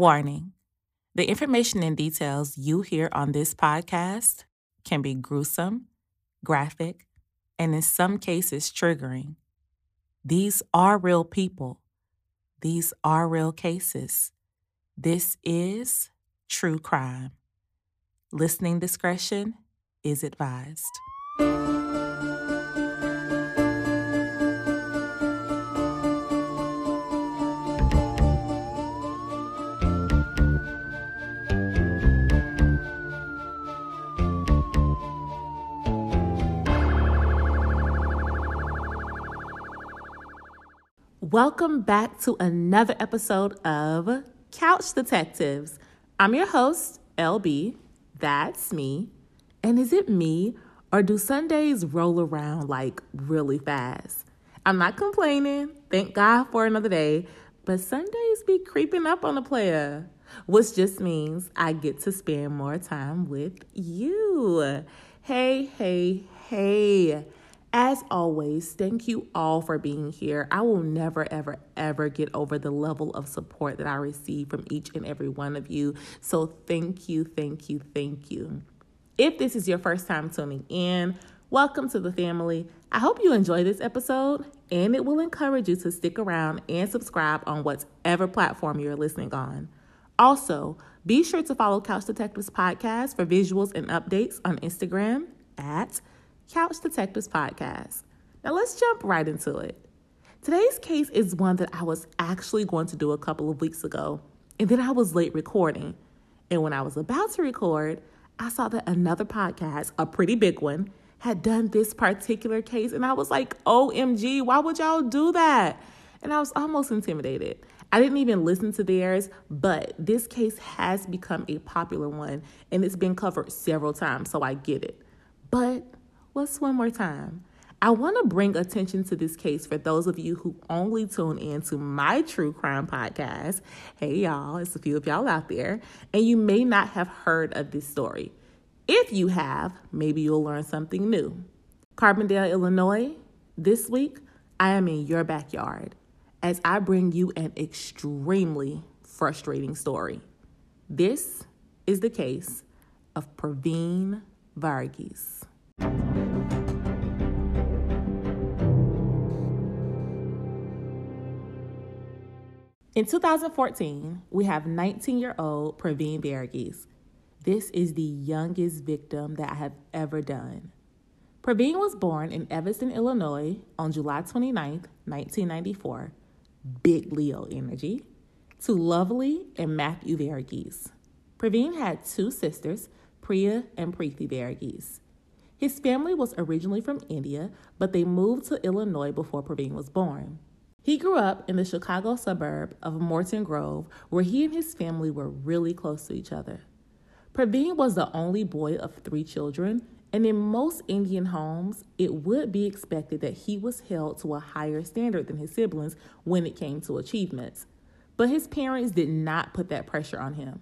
Warning The information and details you hear on this podcast can be gruesome, graphic, and in some cases triggering. These are real people. These are real cases. This is true crime. Listening discretion is advised. Welcome back to another episode of Couch Detectives. I'm your host, LB. That's me. And is it me, or do Sundays roll around like really fast? I'm not complaining. Thank God for another day. But Sundays be creeping up on the player, which just means I get to spend more time with you. Hey, hey, hey. As always, thank you all for being here. I will never, ever, ever get over the level of support that I receive from each and every one of you. So, thank you, thank you, thank you. If this is your first time tuning in, welcome to the family. I hope you enjoy this episode and it will encourage you to stick around and subscribe on whatever platform you're listening on. Also, be sure to follow Couch Detectives Podcast for visuals and updates on Instagram at Couch Detectives Podcast. Now let's jump right into it. Today's case is one that I was actually going to do a couple of weeks ago, and then I was late recording. And when I was about to record, I saw that another podcast, a pretty big one, had done this particular case, and I was like, OMG, why would y'all do that? And I was almost intimidated. I didn't even listen to theirs, but this case has become a popular one and it's been covered several times, so I get it. But Let's one more time. I want to bring attention to this case for those of you who only tune in to my true crime podcast. Hey, y'all, it's a few of y'all out there, and you may not have heard of this story. If you have, maybe you'll learn something new. Carbondale, Illinois, this week, I am in your backyard as I bring you an extremely frustrating story. This is the case of Pravin Varughese. In 2014, we have 19 year old Pravin Varughese. This is the youngest victim that I have ever done. Pravin was born in Evanston, Illinois on July 29, 1994. Big Leo energy. To Lovely and Matthew Varughese. Pravin had two sisters, Priya and Preeti Varughese. His family was originally from India, but they moved to Illinois before Pravin was born. He grew up in the Chicago suburb of Morton Grove, where he and his family were really close to each other. Pravin was the only boy of three children, and in most Indian homes, it would be expected that he was held to a higher standard than his siblings when it came to achievements. But his parents did not put that pressure on him.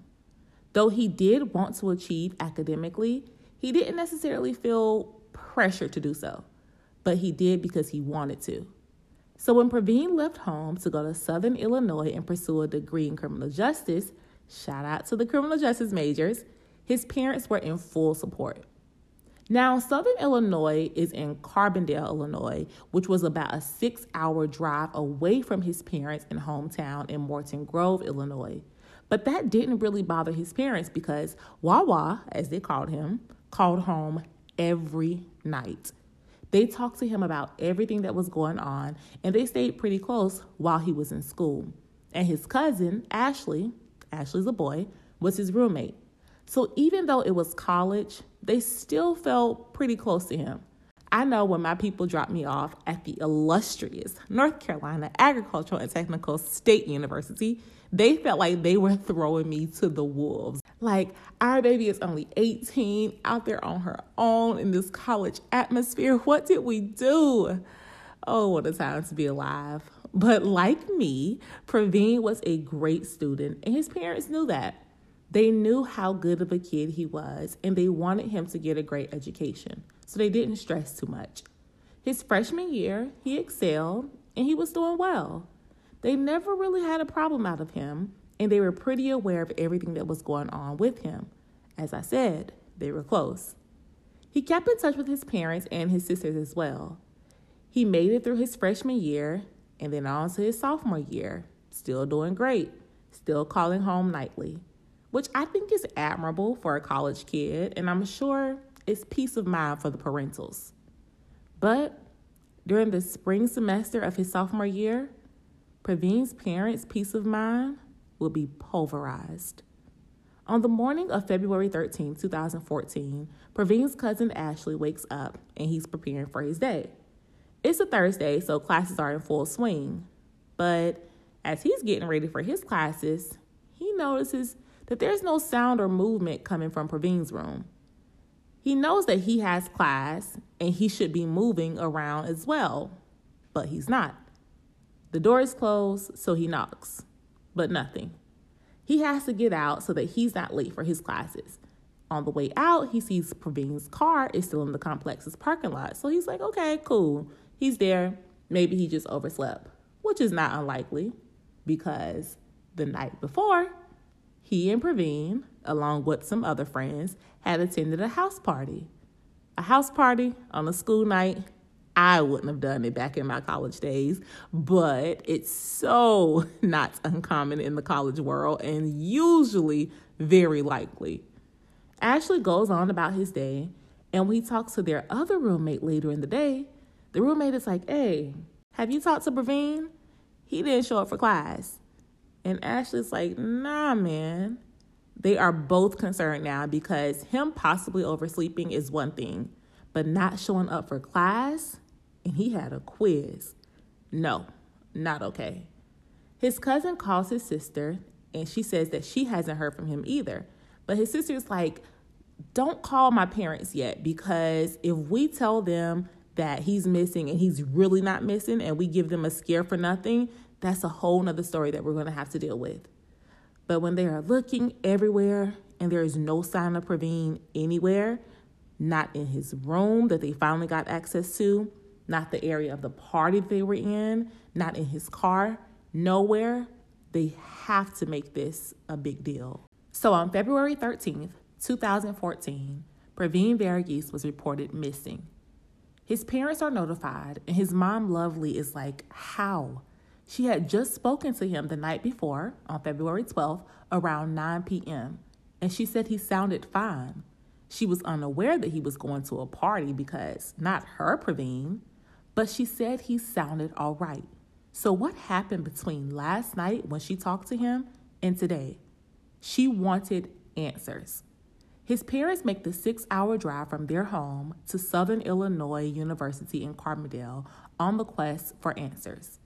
Though he did want to achieve academically, he didn't necessarily feel pressure to do so, but he did because he wanted to. So when Pravin left home to go to Southern Illinois and pursue a degree in criminal justice, shout out to the criminal justice majors, his parents were in full support. Now, Southern Illinois is in Carbondale, Illinois, which was about a six hour drive away from his parents' in hometown in Morton Grove, Illinois. But that didn't really bother his parents because Wawa, as they called him, called home every night. They talked to him about everything that was going on, and they stayed pretty close while he was in school. And his cousin, Ashley, Ashley's a boy, was his roommate. So even though it was college, they still felt pretty close to him. I know when my people dropped me off at the illustrious North Carolina Agricultural and Technical State University, they felt like they were throwing me to the wolves. Like, our baby is only 18, out there on her own in this college atmosphere. What did we do? Oh, what a time to be alive. But like me, Pravin was a great student, and his parents knew that. They knew how good of a kid he was, and they wanted him to get a great education, so they didn't stress too much. His freshman year, he excelled, and he was doing well. They never really had a problem out of him, and they were pretty aware of everything that was going on with him. As I said, they were close. He kept in touch with his parents and his sisters as well. He made it through his freshman year and then on to his sophomore year, still doing great, still calling home nightly, which I think is admirable for a college kid, and I'm sure it's peace of mind for the parentals. But during the spring semester of his sophomore year, Pravin's parents' peace of mind will be pulverized. On the morning of February 13, 2014, Pravin's cousin Ashley wakes up and he's preparing for his day. It's a Thursday, so classes are in full swing. But as he's getting ready for his classes, he notices that there's no sound or movement coming from Pravin's room. He knows that he has class and he should be moving around as well, but he's not. The door is closed, so he knocks, but nothing. He has to get out so that he's not late for his classes. On the way out, he sees Pravin's car is still in the complex's parking lot. So he's like, okay, cool. He's there. Maybe he just overslept, which is not unlikely because the night before, he and Pravin, along with some other friends, had attended a house party. A house party on a school night. I wouldn't have done it back in my college days, but it's so not uncommon in the college world and usually very likely. Ashley goes on about his day, and when he talks to their other roommate later in the day, the roommate is like, Hey, have you talked to Pravin? He didn't show up for class. And Ashley's like, Nah, man. They are both concerned now because him possibly oversleeping is one thing, but not showing up for class and he had a quiz. No, not okay. His cousin calls his sister and she says that she hasn't heard from him either. But his sister's like, don't call my parents yet because if we tell them that he's missing and he's really not missing and we give them a scare for nothing, that's a whole nother story that we're to have to deal with. But when they are looking everywhere and there is no sign of Pravin anywhere, not in his room that they finally got access to, not the area of the party they were in, not in his car, nowhere, they have to make this a big deal. So on February 13th, 2014, Pravin Varughese was reported missing. His parents are notified, and his mom, Lovely, is like, How? She had just spoken to him the night before, on February 12th, around 9 p.m., and she said he sounded fine. She was unaware that he was going to a party because not her, Pravin, but she said he sounded all right. So, what happened between last night when she talked to him and today? She wanted answers. His parents make the six hour drive from their home to Southern Illinois University in Carbondale on the quest for answers.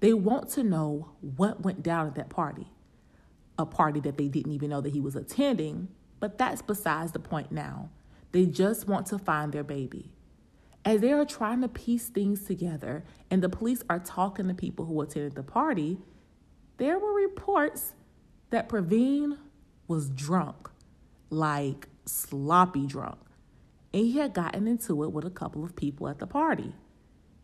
They want to know what went down at that party. A party that they didn't even know that he was attending, but that's besides the point now. They just want to find their baby. As they are trying to piece things together and the police are talking to people who attended the party, there were reports that Pravin was drunk, like sloppy drunk, and he had gotten into it with a couple of people at the party.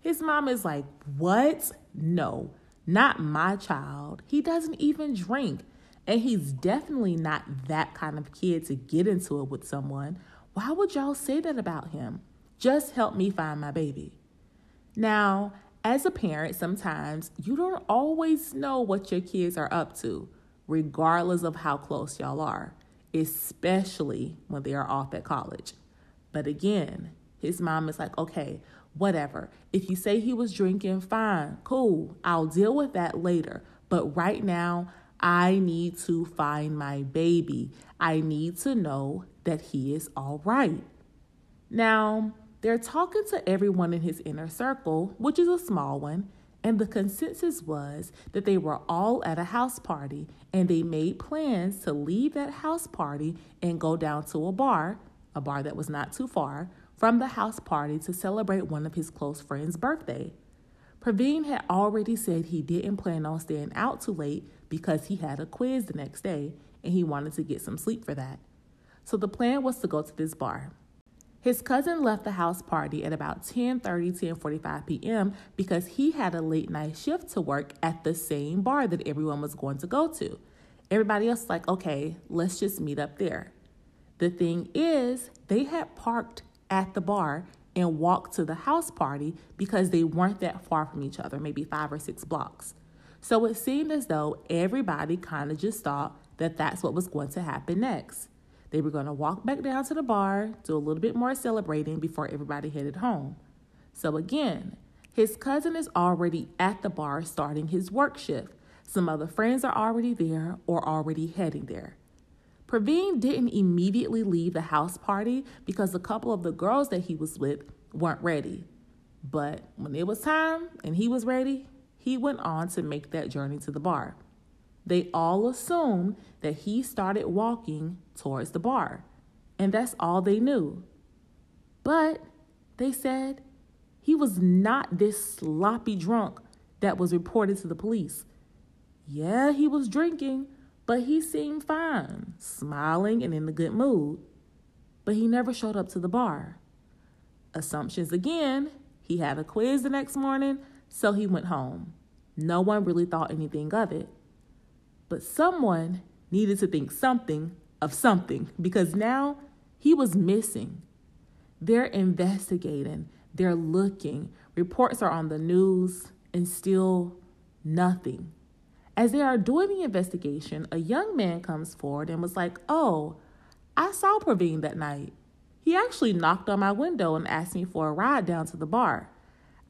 His mom is like, What? No, not my child. He doesn't even drink. And he's definitely not that kind of kid to get into it with someone. Why would y'all say that about him? Just help me find my baby. Now, as a parent, sometimes you don't always know what your kids are up to, regardless of how close y'all are, especially when they are off at college. But again, his mom is like, okay, whatever. If you say he was drinking, fine, cool. I'll deal with that later. But right now, I need to find my baby. I need to know that he is all right. Now, they're talking to everyone in his inner circle, which is a small one, and the consensus was that they were all at a house party and they made plans to leave that house party and go down to a bar, a bar that was not too far, from the house party to celebrate one of his close friends' birthday. Pravin had already said he didn't plan on staying out too late because he had a quiz the next day and he wanted to get some sleep for that. So the plan was to go to this bar. His cousin left the house party at about 10:30, 10:45 p.m. because he had a late night shift to work at the same bar that everyone was going to go to. Everybody else like, okay, let's just meet up there. The thing is, they had parked at the bar and walked to the house party because they weren't that far from each other, maybe five or six blocks. So it seemed as though everybody kind of just thought that that's what was going to happen next. They were going to walk back down to the bar, do a little bit more celebrating before everybody headed home. So again, his cousin is already at the bar starting his work shift. Some other friends are already there or already heading there. Pravin didn't immediately leave the house party because a couple of the girls that he was with weren't ready. But when it was time and he was ready, he went on to make that journey to the bar. They all assumed that he started walking towards the bar, and that's all they knew. But they said he was not this sloppy drunk that was reported to the police. Yeah, he was drinking, but he seemed fine, smiling and in a good mood. But he never showed up to the bar. Assumptions again, he had a quiz the next morning, so he went home. No one really thought anything of it. But someone needed to think something of something because now he was missing. They're investigating, they're looking, reports are on the news, and still nothing. As they are doing the investigation, a young man comes forward and was like, Oh, I saw Pravin that night. He actually knocked on my window and asked me for a ride down to the bar.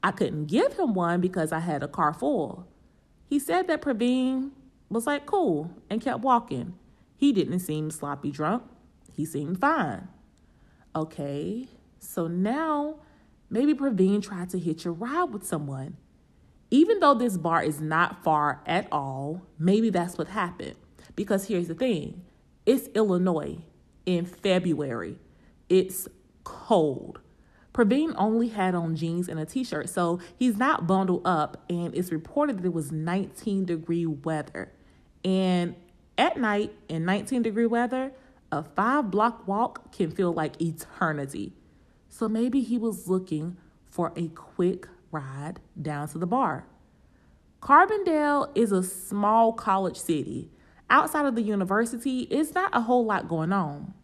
I couldn't give him one because I had a car full. He said that Pravin was like cool and kept walking. He didn't seem sloppy drunk. He seemed fine. Okay, so now maybe Pravin tried to hitch a ride with someone. Even though this bar is not far at all, maybe that's what happened. Because here's the thing it's Illinois in February, it's cold. Pravin only had on jeans and a t shirt, so he's not bundled up, and it's reported that it was 19 degree weather. And at night in 19 degree weather, a five block walk can feel like eternity. So maybe he was looking for a quick ride down to the bar. Carbondale is a small college city. Outside of the university, it's not a whole lot going on.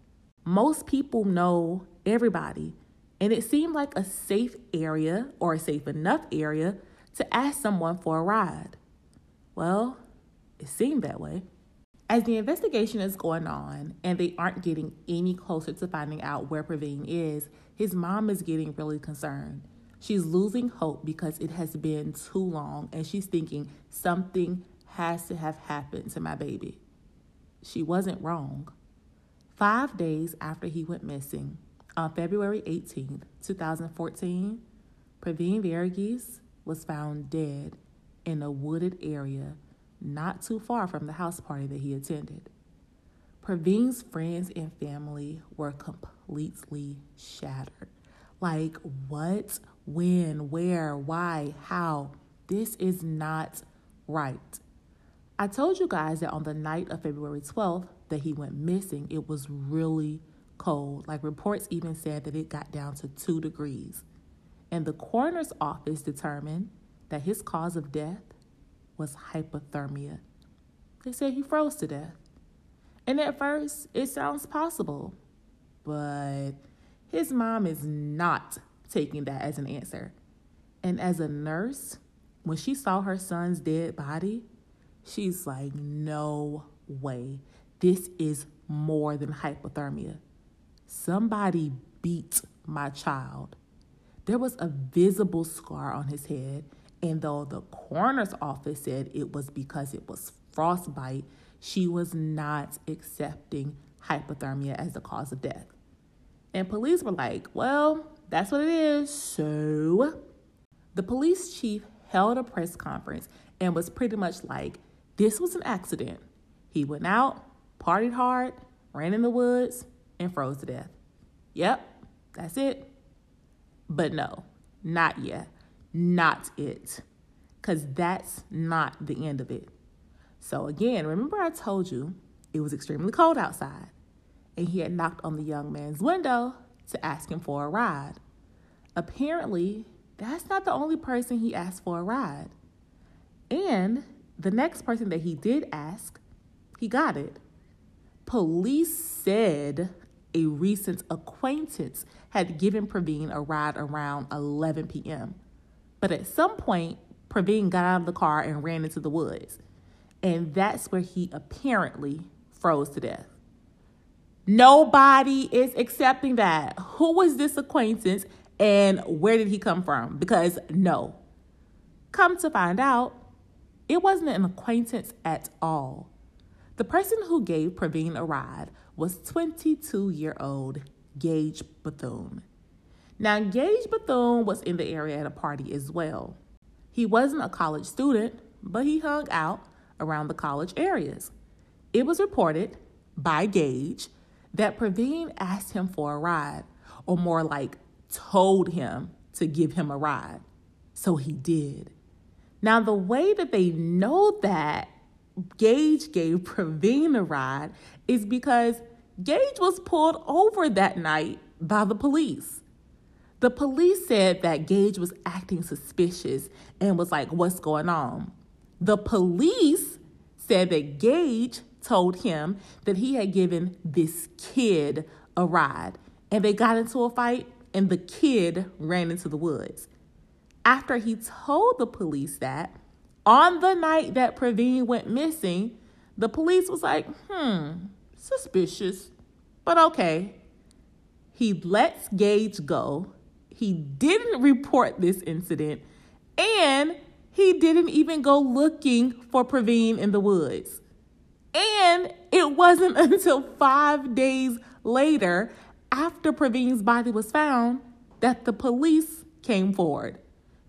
Most people know everybody, and it seemed like a safe area or a safe enough area to ask someone for a ride. Well, it seemed that way. As the investigation is going on and they aren't getting any closer to finding out where Pravin is, his mom is getting really concerned. She's losing hope because it has been too long and she's thinking something has to have happened to my baby. She wasn't wrong. Five days after he went missing, on February 18th, 2014, Pravin Varughese was found dead in a wooded area not too far from the house party that he attended. Pravin's friends and family were completely shattered. Like, what? when, where, why, how. This is not right. I told you guys that on the night of February 12th that he went missing, it was really cold. Like reports even said that it got down to 2 degrees. And the coroner's office determined that his cause of death was hypothermia. They said he froze to death. And at first, it sounds possible, but his mom is not taking that as an answer. And as a nurse, when she saw her son's dead body, she's like, no way. This is more than hypothermia. Somebody beat my child. There was a visible scar on his head, and though the coroner's office said it was because it was frostbite, she was not accepting hypothermia as the cause of death. And police were like, well, that's what it is. So, the police chief held a press conference and was pretty much like, this was an accident. He went out, partied hard, ran in the woods, and froze to death. Yep, that's it. But no, not yet. Not it. Because that's not the end of it. So, again, remember I told you it was extremely cold outside, and he had knocked on the young man's window to ask him for a ride. Apparently, that's not the only person he asked for a ride. And the next person that he did ask, he got it. Police said a recent acquaintance had given Pravin a ride around 11 p.m. But at some point, Pravin got out of the car and ran into the woods. And that's where he apparently froze to death. Nobody is accepting that. Who was this acquaintance and where did he come from? Because no. Come to find out, it wasn't an acquaintance at all. The person who gave Pravin a ride was 22 year old Gage Bethune. Now, Gage Bethune was in the area at a party as well. He wasn't a college student, but he hung out around the college areas. It was reported by Gage that Pravin asked him for a ride, or more like told him to give him a ride. So he did. Now, the way that they know that Gage gave Pravin a ride is because Gage was pulled over that night by the police. The police said that Gage was acting suspicious and was like, What's going on? The police said that Gage told him that he had given this kid a ride and they got into a fight and the kid ran into the woods. After he told the police that, on the night that Pravin went missing, the police was like, hmm, suspicious, but okay. He lets Gage go. He didn't report this incident, and he didn't even go looking for Pravin in the woods. And it wasn't until five days later, after Pravin's body was found, that the police came forward.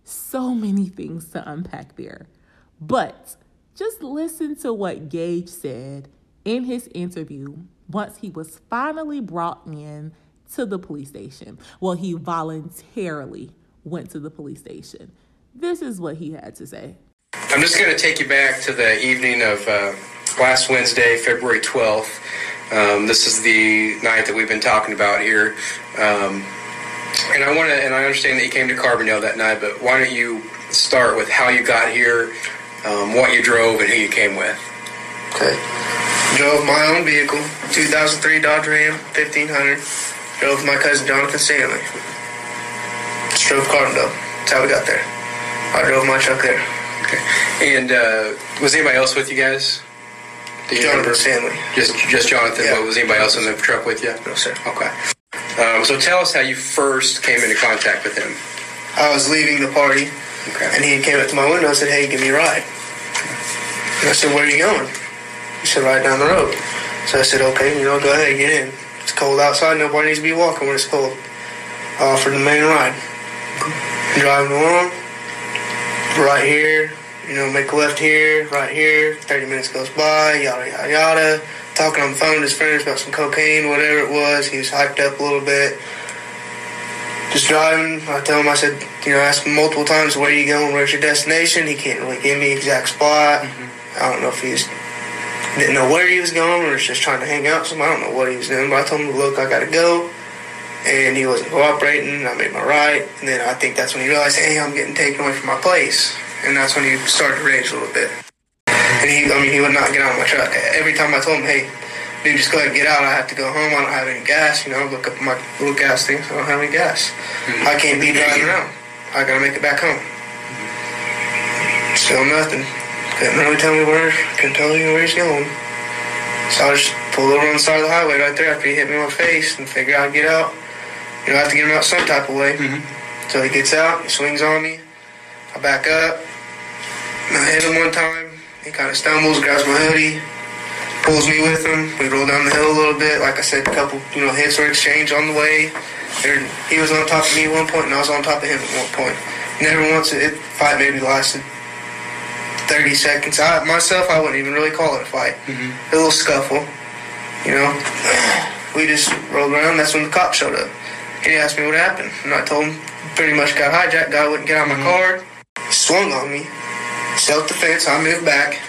So many things to unpack there. But just listen to what Gage said in his interview once he was finally brought in to the police station. Well, he voluntarily went to the police station. This is what he had to say. I'm just going to take you back to the evening of uh, last Wednesday, February 12th. Um, this is the night that we've been talking about here. Um, and I want to, and I understand that you came to Carbondale that night, but why don't you start with how you got here, um, what you drove, and who you came with? Okay. Drove my own vehicle, 2003 Dodge Ram 1500. Drove my cousin Jonathan Stanley. Just drove Carbondale. That's how we got there. I drove my truck there. Okay. And uh, was anybody else with you guys? Do you Jonathan remember? Stanley. Just just Jonathan. Yeah. But was anybody else in the truck with you? No, sir. Okay. Um, so tell us how you first came into contact with him. I was leaving the party, okay. and he came up to my window and said, "Hey, give me a ride." And I said, "Where are you going?" He said, "Right down the road." So I said, "Okay, you know, go ahead, and get in. It's cold outside. Nobody needs to be walking when it's cold." I offered the main ride. Driving along, right here, you know, make a left here, right here. 30 minutes goes by, yada, yada, yada. Talking on the phone to his friends about some cocaine, whatever it was. He was hyped up a little bit. Just driving. I tell him, I said, you know, I asked him multiple times, where are you going? Where's your destination? He can't really give me exact spot. Mm-hmm. I don't know if he's didn't know where he was going or was just trying to hang out somewhere. I don't know what he was doing, but I told him, look, I got to go. And he wasn't cooperating. I made my right. And then I think that's when he realized, hey, I'm getting taken away from my place and that's when he started to rage a little bit. And he, I mean, he would not get out of my truck. Every time I told him, hey, dude, just go ahead and get out. I have to go home. I don't have any gas. You know, look up my little gas thing. I don't have any gas. Mm-hmm. I can't be driving around. I gotta make it back home. Still nothing. Couldn't really tell me where. Couldn't tell me where he's going. So I just pulled over on the side of the highway right there after he hit me in my face and figured I'd get out. You know, I have to get him out some type of way. Mm-hmm. So he gets out, he swings on me. I back up. I hit him one time. He kind of stumbles, grabs my hoodie, pulls me with him. We roll down the hill a little bit. Like I said, a couple, you know, hits were exchanged on the way. There, he was on top of me at one point, and I was on top of him at one point. Never once it fight maybe lasted 30 seconds. I myself, I wouldn't even really call it a fight. Mm-hmm. A little scuffle, you know. We just rolled around. That's when the cop showed up. He asked me what happened, and I told him pretty much got hijacked. Guy wouldn't get out of my mm-hmm. car. Swung on me self defense. I moved back,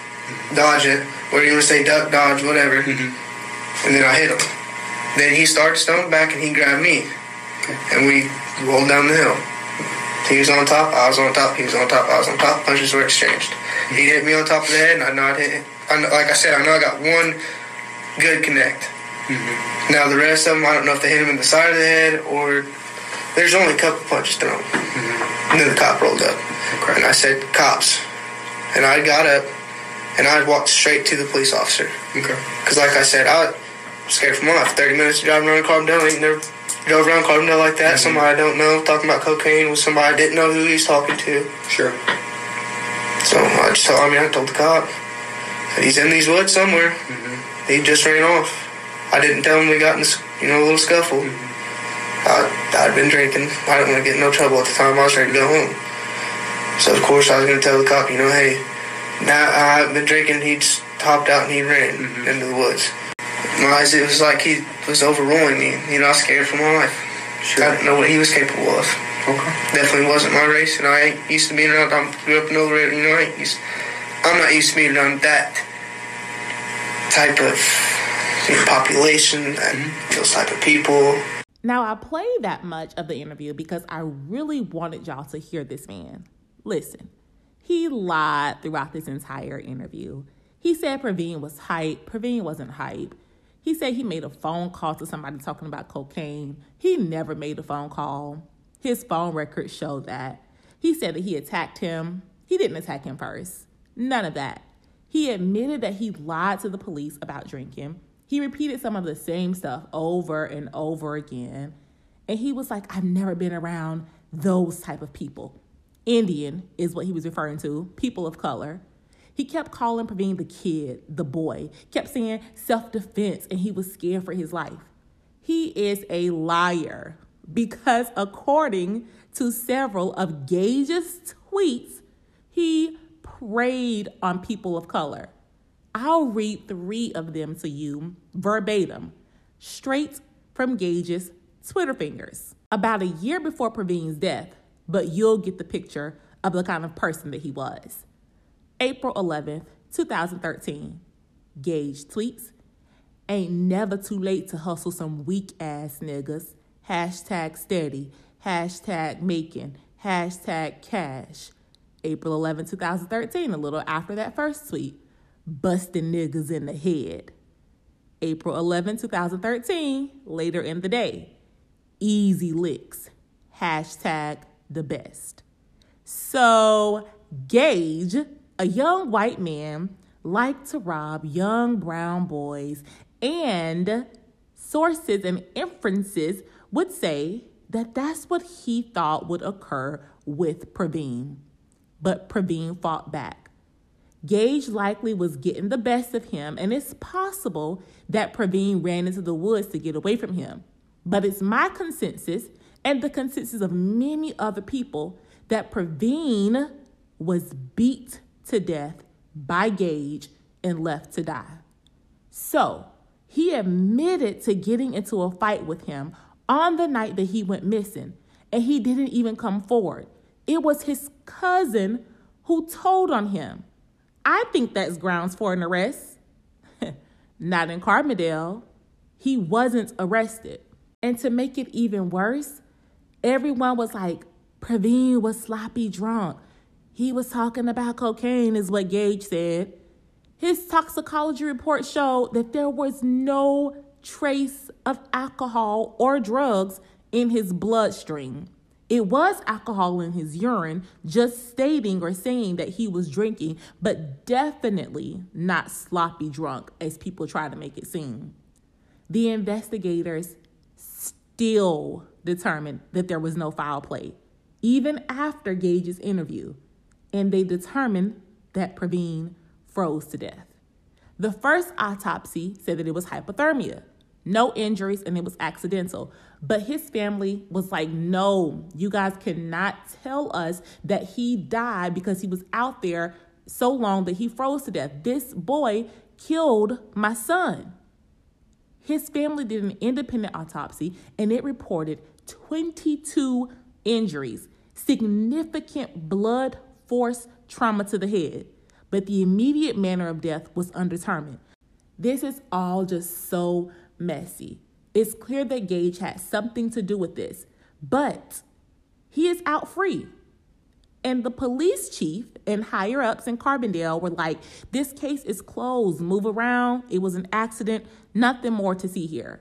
dodge it, where you would say duck, dodge, whatever. Mm-hmm. And then I hit him. Then he started stumbling back and he grabbed me. And we rolled down the hill. He was on top, I was on top, he was on top, I was on top. Punches were exchanged. He hit me on top of the head and I I hit I know, like I said, I know I got one good connect. Mm-hmm. Now the rest of them, I don't know if they hit him in the side of the head or there's only a couple punches thrown. Mm-hmm. And then the cop rolled up, okay. and I said, "Cops," and I got up and I walked straight to the police officer. Okay. Because like I said, I was scared for my life. Thirty minutes driving around Carbondale, ain't never drove around Carbondale like that. Mm-hmm. Somebody I don't know talking about cocaine with somebody I didn't know who he's talking to. Sure. So I just told, I mean, I told the cop that he's in these woods somewhere. Mm-hmm. He just ran off. I didn't tell him we got in this, you know, a little scuffle. Mm-hmm. I, I'd been drinking. I didn't want to get in no trouble at the time. I was ready to go home. So of course I was going to tell the cop, you know, hey, now I've been drinking. He just hopped out and he ran mm-hmm. into the woods. My eyes, it was like he was overruling me. You know, I was scared for my life. Sure. I didn't know what he was capable of. Okay. Definitely wasn't my race, and I ain't used to being around. I grew up in Old Red, you know. I used. I'm not used to being around that type of population, mm-hmm. those type of people. Now I played that much of the interview because I really wanted y'all to hear this man. Listen, he lied throughout this entire interview. He said Pravin was hype. Pravin wasn't hype. He said he made a phone call to somebody talking about cocaine. He never made a phone call. His phone records show that. He said that he attacked him. He didn't attack him first. None of that. He admitted that he lied to the police about drinking. He repeated some of the same stuff over and over again. And he was like, I've never been around those type of people. Indian is what he was referring to, people of color. He kept calling Pravin the kid, the boy, kept saying self defense, and he was scared for his life. He is a liar because, according to several of Gage's tweets, he preyed on people of color. I'll read three of them to you verbatim, straight from Gage's Twitter fingers. About a year before Pravin's death, but you'll get the picture of the kind of person that he was. April 11th, 2013. Gage tweets, Ain't never too late to hustle some weak ass niggas. Hashtag steady. Hashtag making. Hashtag cash. April 11, 2013, a little after that first tweet. Busting niggas in the head. April 11, 2013, later in the day. Easy licks. Hashtag the best. So, Gage, a young white man, liked to rob young brown boys, and sources and inferences would say that that's what he thought would occur with Pravin. But Pravin fought back. Gage likely was getting the best of him, and it's possible that Pravin ran into the woods to get away from him. But it's my consensus and the consensus of many other people that Pravin was beat to death by Gage and left to die. So he admitted to getting into a fight with him on the night that he went missing, and he didn't even come forward. It was his cousin who told on him. I think that's grounds for an arrest. Not in Carbondale. He wasn't arrested. And to make it even worse, everyone was like, Pravin was sloppy drunk. He was talking about cocaine, is what Gage said. His toxicology report showed that there was no trace of alcohol or drugs in his bloodstream. It was alcohol in his urine, just stating or saying that he was drinking, but definitely not sloppy drunk as people try to make it seem. The investigators still determined that there was no foul play, even after Gage's interview, and they determined that Pravin froze to death. The first autopsy said that it was hypothermia, no injuries, and it was accidental. But his family was like, no, you guys cannot tell us that he died because he was out there so long that he froze to death. This boy killed my son. His family did an independent autopsy and it reported 22 injuries, significant blood force trauma to the head, but the immediate manner of death was undetermined. This is all just so messy. It's clear that Gage had something to do with this, but he is out free. And the police chief and higher ups in Carbondale were like, this case is closed, move around. It was an accident, nothing more to see here.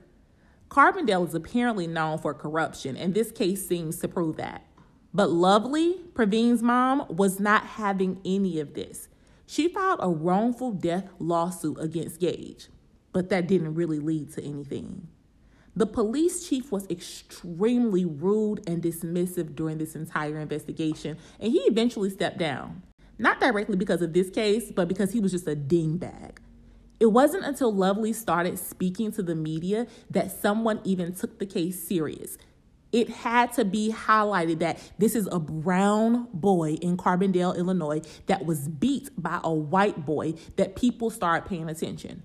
Carbondale is apparently known for corruption, and this case seems to prove that. But Lovely, Pravin's mom, was not having any of this. She filed a wrongful death lawsuit against Gage, but that didn't really lead to anything. The police chief was extremely rude and dismissive during this entire investigation, and he eventually stepped down. Not directly because of this case, but because he was just a dingbag. It wasn't until Lovely started speaking to the media that someone even took the case serious. It had to be highlighted that this is a brown boy in Carbondale, Illinois, that was beat by a white boy that people started paying attention.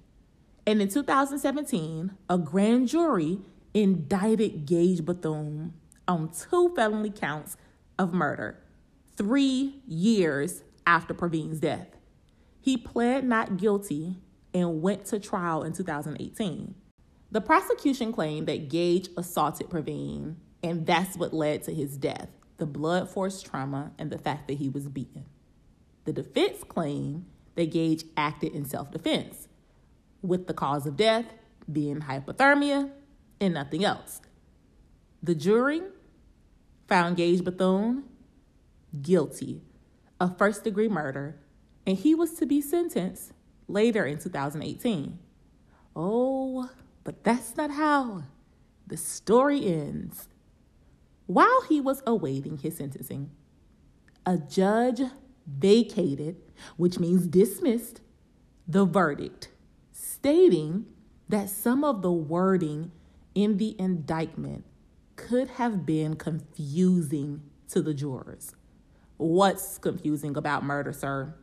And in 2017, a grand jury indicted Gage Bethune on two felony counts of murder, three years after Pravin's death. He pled not guilty and went to trial in 2018. The prosecution claimed that Gage assaulted Pravin, and that's what led to his death the blood force trauma and the fact that he was beaten. The defense claimed that Gage acted in self defense, with the cause of death being hypothermia and nothing else. The jury found Gage Bethune guilty of first degree murder, and he was to be sentenced later in 2018. Oh, but that's not how the story ends. While he was awaiting his sentencing, a judge vacated, which means dismissed, the verdict, stating that some of the wording in the indictment could have been confusing to the jurors. What's confusing about murder, sir?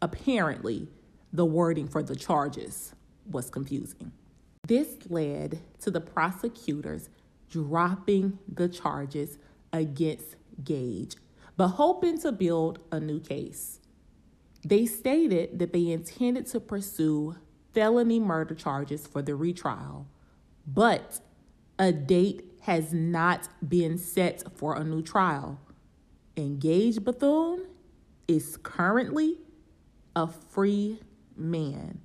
Apparently, the wording for the charges was confusing. This led to the prosecutors dropping the charges against Gage, but hoping to build a new case. They stated that they intended to pursue felony murder charges for the retrial, but a date has not been set for a new trial. And Gage Bethune is currently a free man.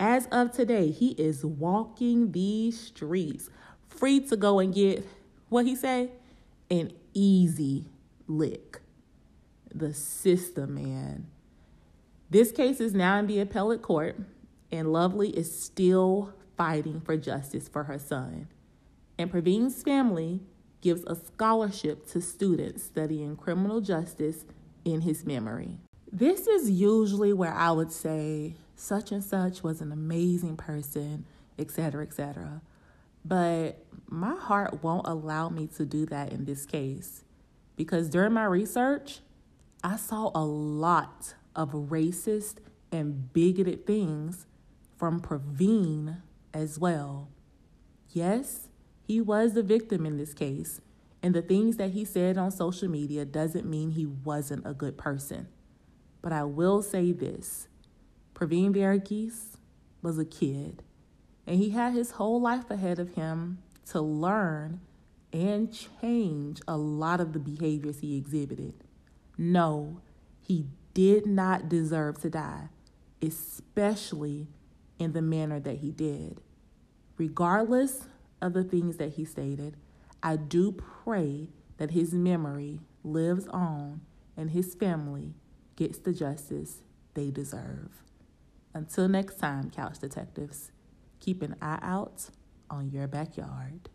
As of today, he is walking these streets, free to go and get what he say, an easy lick. The system, man. This case is now in the appellate court, and Lovely is still fighting for justice for her son. And Pravin's family gives a scholarship to students studying criminal justice in his memory. This is usually where I would say such and such was an amazing person, etc., etc. But my heart won't allow me to do that in this case because during my research, I saw a lot of racist and bigoted things from Pravin as well. Yes, he was the victim in this case, and the things that he said on social media doesn't mean he wasn't a good person. But I will say this Pravin Varughese was a kid, and he had his whole life ahead of him to learn and change a lot of the behaviors he exhibited. No, he did not deserve to die, especially in the manner that he did. Regardless of the things that he stated, I do pray that his memory lives on and his family gets the justice they deserve. Until next time, couch detectives, keep an eye out on your backyard.